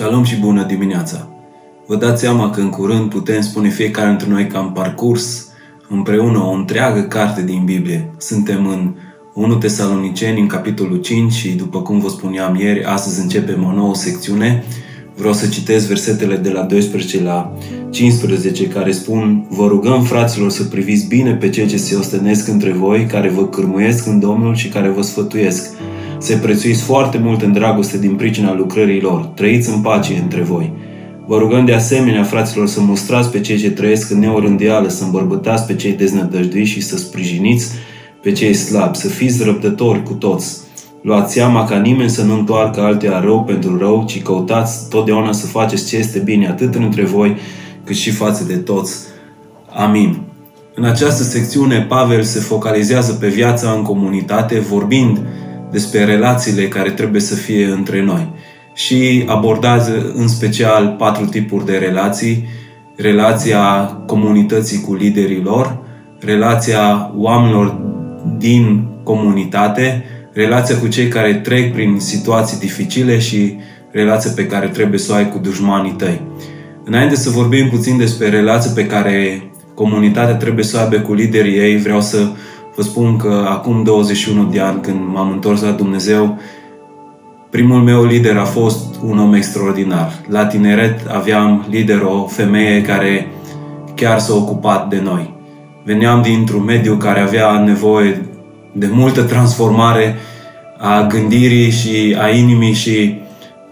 Shalom și bună dimineața! Vă dați seama că în curând putem spune fiecare dintre noi că am parcurs împreună o întreagă carte din Biblie. Suntem în 1 Tesaloniceni, în capitolul 5 și după cum vă spuneam ieri, astăzi începem o nouă secțiune. Vreau să citesc versetele de la 12 la 15 care spun Vă rugăm, fraților, să priviți bine pe cei ce se ostenesc între voi, care vă cârmuiesc în Domnul și care vă sfătuiesc se prețuiți foarte mult în dragoste din pricina lucrării lor. Trăiți în pace între voi. Vă rugăm de asemenea, fraților, să mustrați pe cei ce trăiesc în neorândială, să îmbărbătați pe cei deznădăjduiți și să sprijiniți pe cei slabi, să fiți răbdători cu toți. Luați seama ca nimeni să nu întoarcă altea rău pentru rău, ci căutați totdeauna să faceți ce este bine atât între voi cât și față de toți. Amin. În această secțiune, Pavel se focalizează pe viața în comunitate, vorbind despre relațiile care trebuie să fie între noi și abordează în special patru tipuri de relații. Relația comunității cu liderii lor, relația oamenilor din comunitate, relația cu cei care trec prin situații dificile și relația pe care trebuie să o ai cu dușmanii tăi. Înainte să vorbim puțin despre relația pe care comunitatea trebuie să o aibă cu liderii ei, vreau să Vă spun că acum 21 de ani, când m-am întors la Dumnezeu, primul meu lider a fost un om extraordinar. La tineret aveam lider o femeie care chiar s-a ocupat de noi. Veneam dintr-un mediu care avea nevoie de multă transformare a gândirii și a inimii și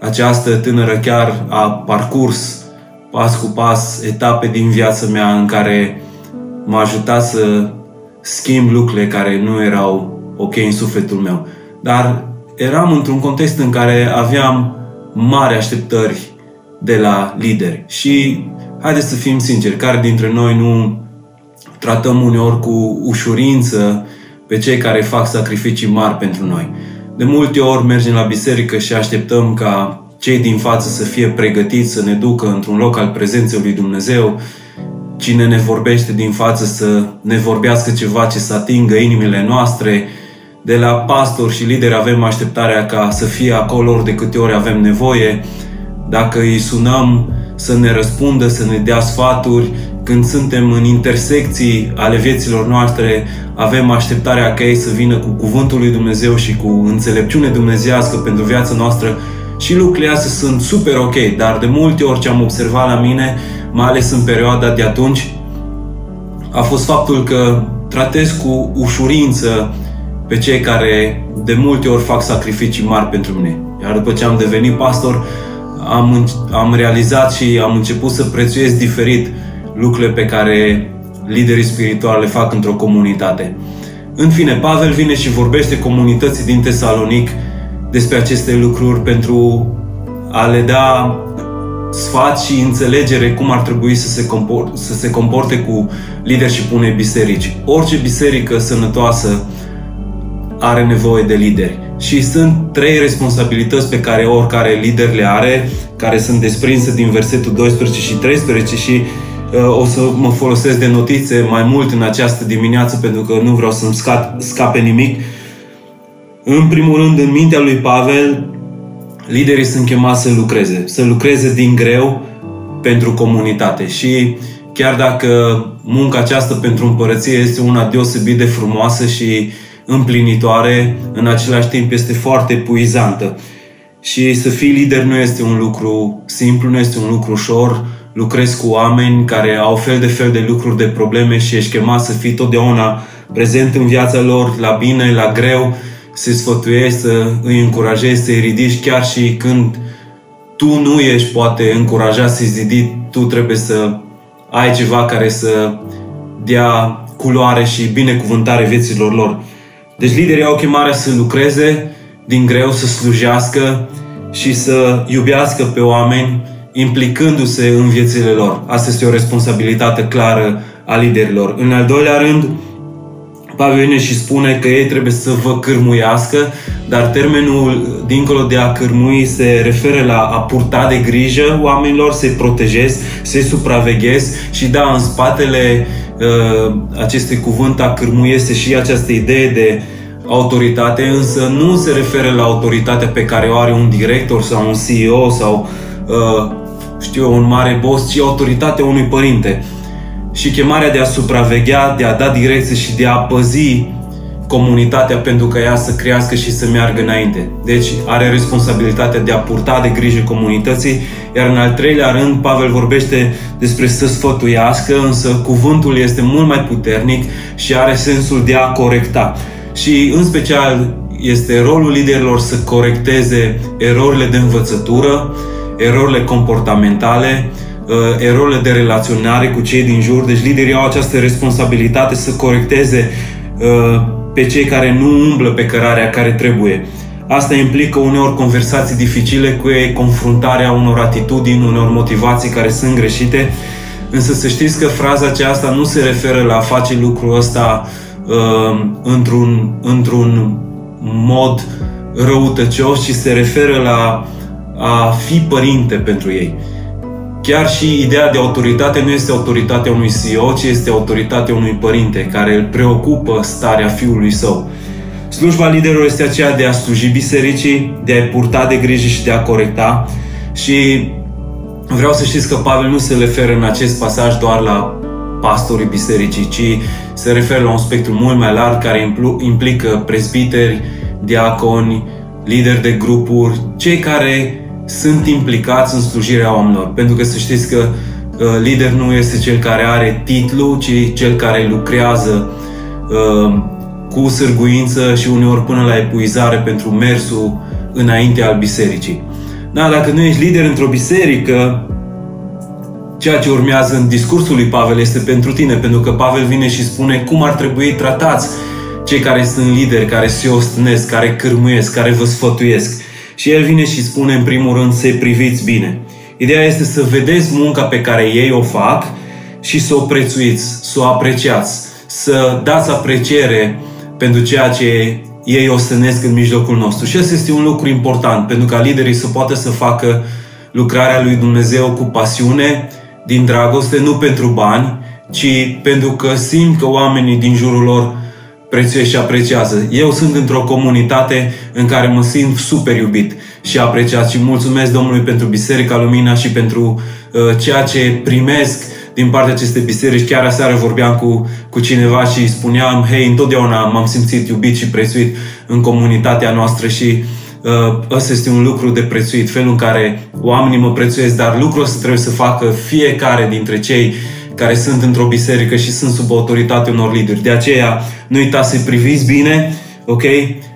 această tânără chiar a parcurs pas cu pas etape din viața mea în care m-a ajutat să schimb lucrurile care nu erau ok în sufletul meu. Dar eram într-un context în care aveam mari așteptări de la lideri. Și haideți să fim sinceri, care dintre noi nu tratăm uneori cu ușurință pe cei care fac sacrificii mari pentru noi. De multe ori mergem la biserică și așteptăm ca cei din față să fie pregătiți să ne ducă într-un loc al prezenței lui Dumnezeu cine ne vorbește din față să ne vorbească ceva ce să atingă inimile noastre. De la pastor și lideri avem așteptarea ca să fie acolo ori de câte ori avem nevoie. Dacă îi sunăm să ne răspundă, să ne dea sfaturi, când suntem în intersecții ale vieților noastre, avem așteptarea ca ei să vină cu cuvântul lui Dumnezeu și cu înțelepciune dumnezească pentru viața noastră și lucrurile astea sunt super ok, dar de multe ori ce am observat la mine mai ales în perioada de atunci, a fost faptul că tratez cu ușurință pe cei care de multe ori fac sacrificii mari pentru mine. Iar după ce am devenit pastor, am, am realizat și am început să prețuiesc diferit lucrurile pe care liderii spirituali le fac într-o comunitate. În fine, Pavel vine și vorbește comunității din Tesalonic despre aceste lucruri pentru a le da sfat și înțelegere cum ar trebui să se, compor- să se comporte cu leadership unei biserici. Orice biserică sănătoasă are nevoie de lideri. Și sunt trei responsabilități pe care oricare lider le are, care sunt desprinse din versetul 12 și 13 și uh, o să mă folosesc de notițe mai mult în această dimineață pentru că nu vreau să-mi scape nimic. În primul rând, în mintea lui Pavel, liderii sunt chemați să lucreze, să lucreze din greu pentru comunitate și chiar dacă munca aceasta pentru împărăție este una deosebit de frumoasă și împlinitoare, în același timp este foarte puizantă. Și să fii lider nu este un lucru simplu, nu este un lucru ușor. Lucrezi cu oameni care au fel de fel de lucruri, de probleme și ești chemat să fii totdeauna prezent în viața lor, la bine, la greu să-i sfătuiești, să îi încurajezi, să-i ridici chiar și când tu nu ești poate încurajat să-i zidi, tu trebuie să ai ceva care să dea culoare și binecuvântare vieților lor. Deci liderii au chemarea să lucreze din greu, să slujească și să iubească pe oameni implicându-se în viețile lor. Asta este o responsabilitate clară a liderilor. În al doilea rând, Pavel vine și spune că ei trebuie să vă cârmuiască, dar termenul dincolo de a cârmui se referă la a purta de grijă oamenilor, să-i protejezi, să-i supraveghezi și da, în spatele uh, acestui cuvânt a cârmui este și această idee de autoritate, însă nu se referă la autoritatea pe care o are un director sau un CEO sau uh, știu un mare boss, ci autoritatea unui părinte. Și chemarea de a supraveghea, de a da direcție și de a păzi comunitatea pentru ca ea să crească și să meargă înainte. Deci are responsabilitatea de a purta de grijă comunității, iar în al treilea rând Pavel vorbește despre să sfătuiască, însă cuvântul este mult mai puternic și are sensul de a corecta. Și în special este rolul liderilor să corecteze erorile de învățătură, erorile comportamentale, uh, erorile de relaționare cu cei din jur. Deci liderii au această responsabilitate să corecteze uh, pe cei care nu umblă pe cărarea care trebuie. Asta implică uneori conversații dificile cu ei, confruntarea unor atitudini, unor motivații care sunt greșite, însă să știți că fraza aceasta nu se referă la a face lucrul ăsta uh, într-un, într-un mod răutăcios, ci se referă la a fi părinte pentru ei. Chiar și ideea de autoritate nu este autoritatea unui CEO, ci este autoritatea unui părinte care îl preocupă starea fiului său. Slujba liderului este aceea de a sluji bisericii, de a-i purta de grijă și de a corecta. Și vreau să știți că Pavel nu se referă în acest pasaj doar la pastorii bisericii, ci se referă la un spectru mult mai larg care implică prezbiteri, diaconi, lideri de grupuri, cei care sunt implicați în slujirea oamenilor. Pentru că să știți că uh, lider nu este cel care are titlu, ci cel care lucrează uh, cu sârguință și uneori până la epuizare pentru mersul înainte al bisericii. Da, dacă nu ești lider într-o biserică, ceea ce urmează în discursul lui Pavel este pentru tine, pentru că Pavel vine și spune cum ar trebui tratați cei care sunt lideri, care se ostnesc, care cârmuiesc, care vă sfătuiesc. Și el vine și spune în primul rând să priviți bine. Ideea este să vedeți munca pe care ei o fac și să o prețuiți, să o apreciați, să dați apreciere pentru ceea ce ei o stănesc în mijlocul nostru. Și asta este un lucru important, pentru ca liderii să poată să facă lucrarea lui Dumnezeu cu pasiune, din dragoste, nu pentru bani, ci pentru că simt că oamenii din jurul lor prețuiesc și apreciază. Eu sunt într-o comunitate în care mă simt super iubit și apreciat și mulțumesc Domnului pentru Biserica Lumina și pentru uh, ceea ce primesc din partea acestei biserici. Chiar aseară vorbeam cu, cu cineva și spuneam, hei, întotdeauna m-am simțit iubit și prețuit în comunitatea noastră și uh, ăsta este un lucru de prețuit, felul în care oamenii mă prețuiesc, dar lucrul ăsta trebuie să facă fiecare dintre cei care sunt într-o biserică și sunt sub autoritate unor lideri. De aceea, nu uitați să priviți bine, ok?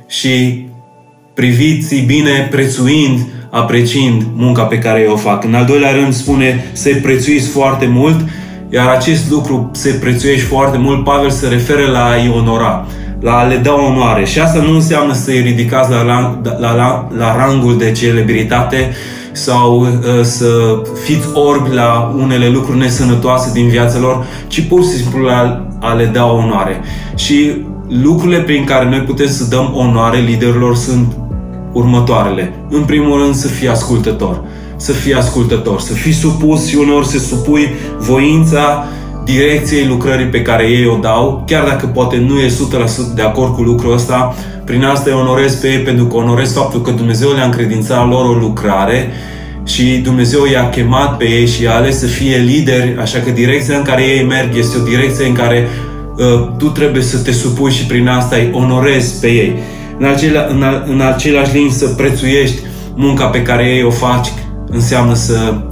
Și priviți bine prețuind, apreciind munca pe care o fac. În al doilea rând spune să-i prețuiți foarte mult, iar acest lucru se prețuiești foarte mult, Pavel se referă la a-i onora, la a le da onoare. Și asta nu înseamnă să-i ridicați la, la, la, la, la rangul de celebritate, sau uh, să fiți orbi la unele lucruri nesănătoase din viața lor, ci pur și simplu a, a le da onoare. Și lucrurile prin care noi putem să dăm onoare liderilor sunt următoarele. În primul rând să fii ascultător. Să fii ascultător, să fii supus și uneori să supui voința direcției lucrării pe care ei o dau, chiar dacă poate nu e 100% de acord cu lucrul ăsta, prin asta îi onorez pe ei pentru că onorez faptul că Dumnezeu le-a încredințat lor o lucrare și Dumnezeu i-a chemat pe ei și i-a ales să fie lideri, așa că direcția în care ei merg este o direcție în care uh, tu trebuie să te supui și prin asta îi onorezi pe ei. În, acelea, în, în același limb să prețuiești munca pe care ei o faci înseamnă să uh,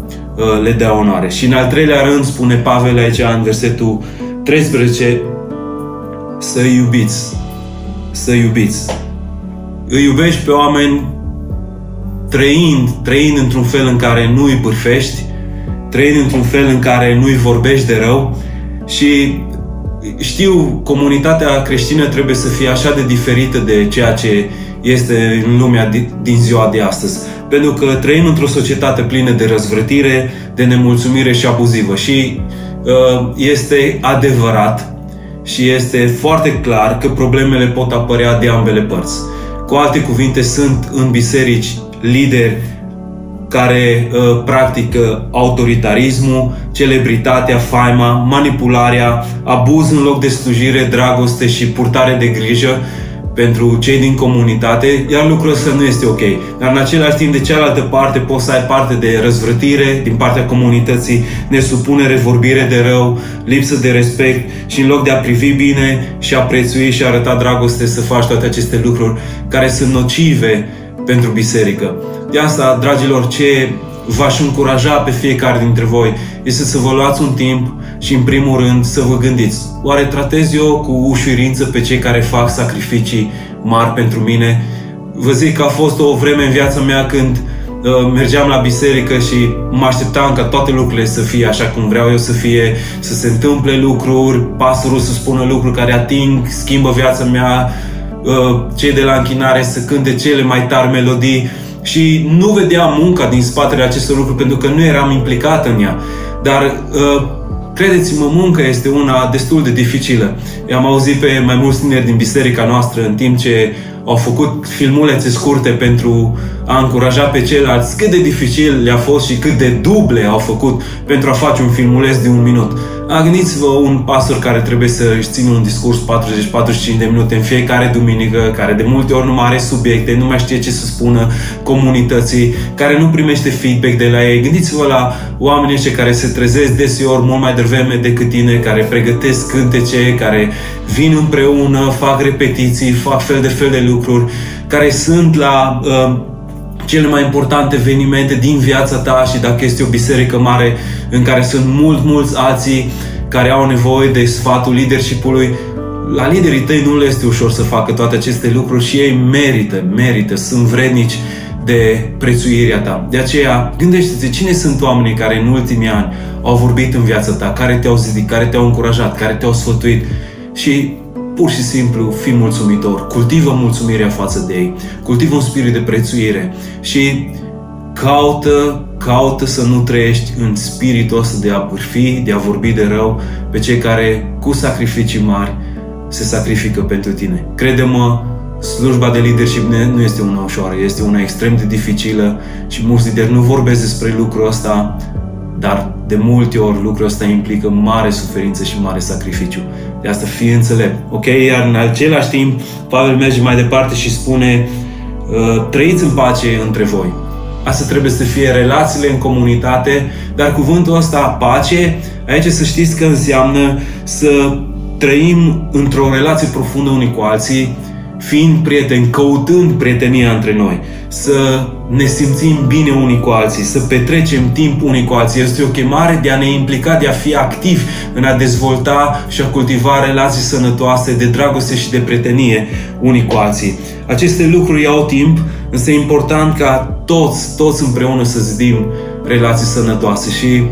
le dea onoare. Și în al treilea rând spune Pavel aici în versetul 13 să iubiți să iubiți. Îi iubești pe oameni trăind, trăind într-un fel în care nu îi bârfești, trăind într-un fel în care nu îi vorbești de rău și știu, comunitatea creștină trebuie să fie așa de diferită de ceea ce este în lumea din ziua de astăzi. Pentru că trăim într-o societate plină de răzvrătire, de nemulțumire și abuzivă. Și uh, este adevărat și este foarte clar că problemele pot apărea de ambele părți. Cu alte cuvinte, sunt în biserici lideri care uh, practică autoritarismul, celebritatea, faima, manipularea, abuz în loc de slujire, dragoste și purtare de grijă, pentru cei din comunitate, iar lucrul ăsta nu este ok. Dar în același timp, de cealaltă parte, poți să ai parte de răzvrătire din partea comunității, nesupunere, vorbire de rău, lipsă de respect și în loc de a privi bine și a prețui și a arăta dragoste să faci toate aceste lucruri care sunt nocive pentru biserică. De asta, dragilor, ce v-aș încuraja pe fiecare dintre voi este să vă luați un timp și, în primul rând, să vă gândiți oare tratez eu cu ușurință pe cei care fac sacrificii mari pentru mine? Vă zic că a fost o vreme în viața mea când uh, mergeam la biserică și mă așteptam ca toate lucrurile să fie așa cum vreau eu să fie, să se întâmple lucruri, pastorul să spună lucruri care ating, schimbă viața mea, uh, cei de la închinare să cânte cele mai tari melodii și nu vedeam munca din spatele acestor lucruri pentru că nu eram implicat în ea. Dar uh, credeți-mă, munca este una destul de dificilă. I-am auzit pe mai mulți tineri din biserica noastră în timp ce au făcut filmulețe scurte pentru a încuraja pe ceilalți cât de dificil le-a fost și cât de duble au făcut pentru a face un filmuleț de un minut. A, gândiți-vă un pastor care trebuie să își țină un discurs 40-45 de minute în fiecare duminică, care de multe ori nu mai are subiecte, nu mai știe ce să spună comunității, care nu primește feedback de la ei. Gândiți-vă la oamenii ăștia care se trezesc deseori mult mai devreme decât tine, care pregătesc cântece, care vin împreună, fac repetiții, fac fel de fel de lucruri, care sunt la uh, cele mai importante evenimente din viața ta și dacă este o biserică mare în care sunt mult, mulți alții care au nevoie de sfatul leadership-ului, la liderii tăi nu le este ușor să facă toate aceste lucruri și ei merită, merită, sunt vrednici de prețuirea ta. De aceea, gândește-te cine sunt oamenii care în ultimii ani au vorbit în viața ta, care te-au zidit, care te-au încurajat, care te-au sfătuit și pur și simplu fii mulțumitor, cultivă mulțumirea față de ei, cultivă un spirit de prețuire și caută, caută să nu trăiești în spiritul ăsta de a bârfi, de a vorbi de rău pe cei care cu sacrificii mari se sacrifică pentru tine. Crede-mă, slujba de leadership nu este una ușoară, este una extrem de dificilă și mulți lideri nu vorbesc despre lucrul ăsta, dar de multe ori lucrul ăsta implică mare suferință și mare sacrificiu. De asta fii înțelept. Ok? Iar în același timp, Pavel merge mai departe și spune uh, trăiți în pace între voi. Asta trebuie să fie relațiile în comunitate, dar cuvântul ăsta, pace, aici să știți că înseamnă să trăim într-o relație profundă unii cu alții, fiind prieteni, căutând prietenia între noi, să ne simțim bine unii cu alții, să petrecem timp unii cu alții. Este o chemare de a ne implica, de a fi activ în a dezvolta și a cultiva relații sănătoase de dragoste și de prietenie unii cu alții. Aceste lucruri iau timp, însă e important ca toți, toți împreună să zidim relații sănătoase și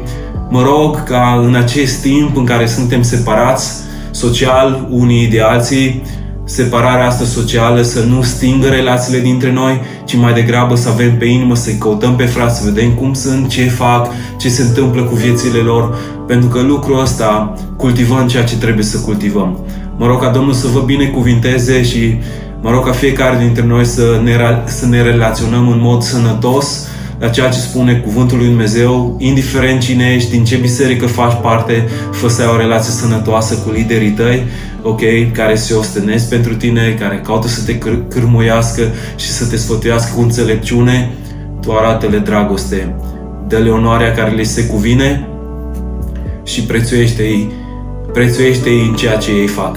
mă rog ca în acest timp în care suntem separați social unii de alții, separarea asta socială să nu stingă relațiile dintre noi, ci mai degrabă să avem pe inimă, să-i căutăm pe frați, să vedem cum sunt, ce fac, ce se întâmplă cu viețile lor, pentru că lucrul ăsta cultivăm ceea ce trebuie să cultivăm. Mă rog ca Domnul să vă binecuvinteze și mă rog ca fiecare dintre noi să ne, să ne relaționăm în mod sănătos la ceea ce spune Cuvântul lui Dumnezeu, indiferent cine ești, din ce biserică faci parte, fă să ai o relație sănătoasă cu liderii tăi, ok, care se ostenesc pentru tine, care caută să te câr- cârmuiască și să te sfătuiască cu înțelepciune, tu arată-le dragoste, dă-le onoarea care le se cuvine și prețuiește-i, prețuiește-i în ceea ce ei fac.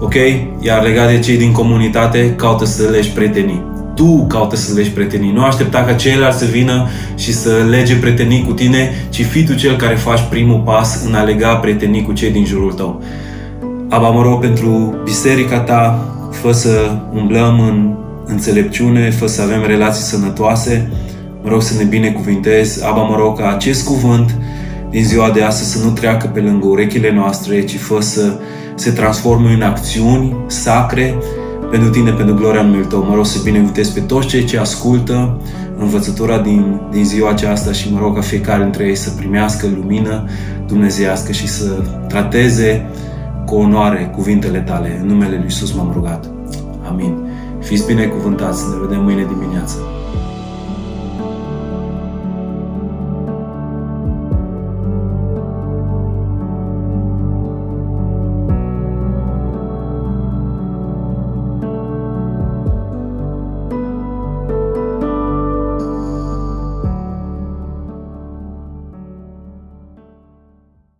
Ok? Iar legat de cei din comunitate, caută să legi prietenii. Tu caută să legi prietenii. Nu aștepta ca ceilalți să vină și să lege prietenii cu tine, ci fii tu cel care faci primul pas în a lega prietenii cu cei din jurul tău. Aba, mă rog pentru biserica ta, fă să umblăm în înțelepciune, fă să avem relații sănătoase, mă rog să ne binecuvintezi, Aba, mă rog ca acest cuvânt din ziua de astăzi să nu treacă pe lângă urechile noastre, ci fă să se transforme în acțiuni sacre pentru tine, pentru gloria numelui tău. Mă rog să binecuvântezi pe toți cei ce ascultă învățătura din, din ziua aceasta și mă rog ca fiecare dintre ei să primească lumină dumnezeiască și să trateze cu onoare cuvintele tale. În numele Lui Iisus m-am rugat. Amin. Fiți binecuvântați. Ne vedem mâine dimineață.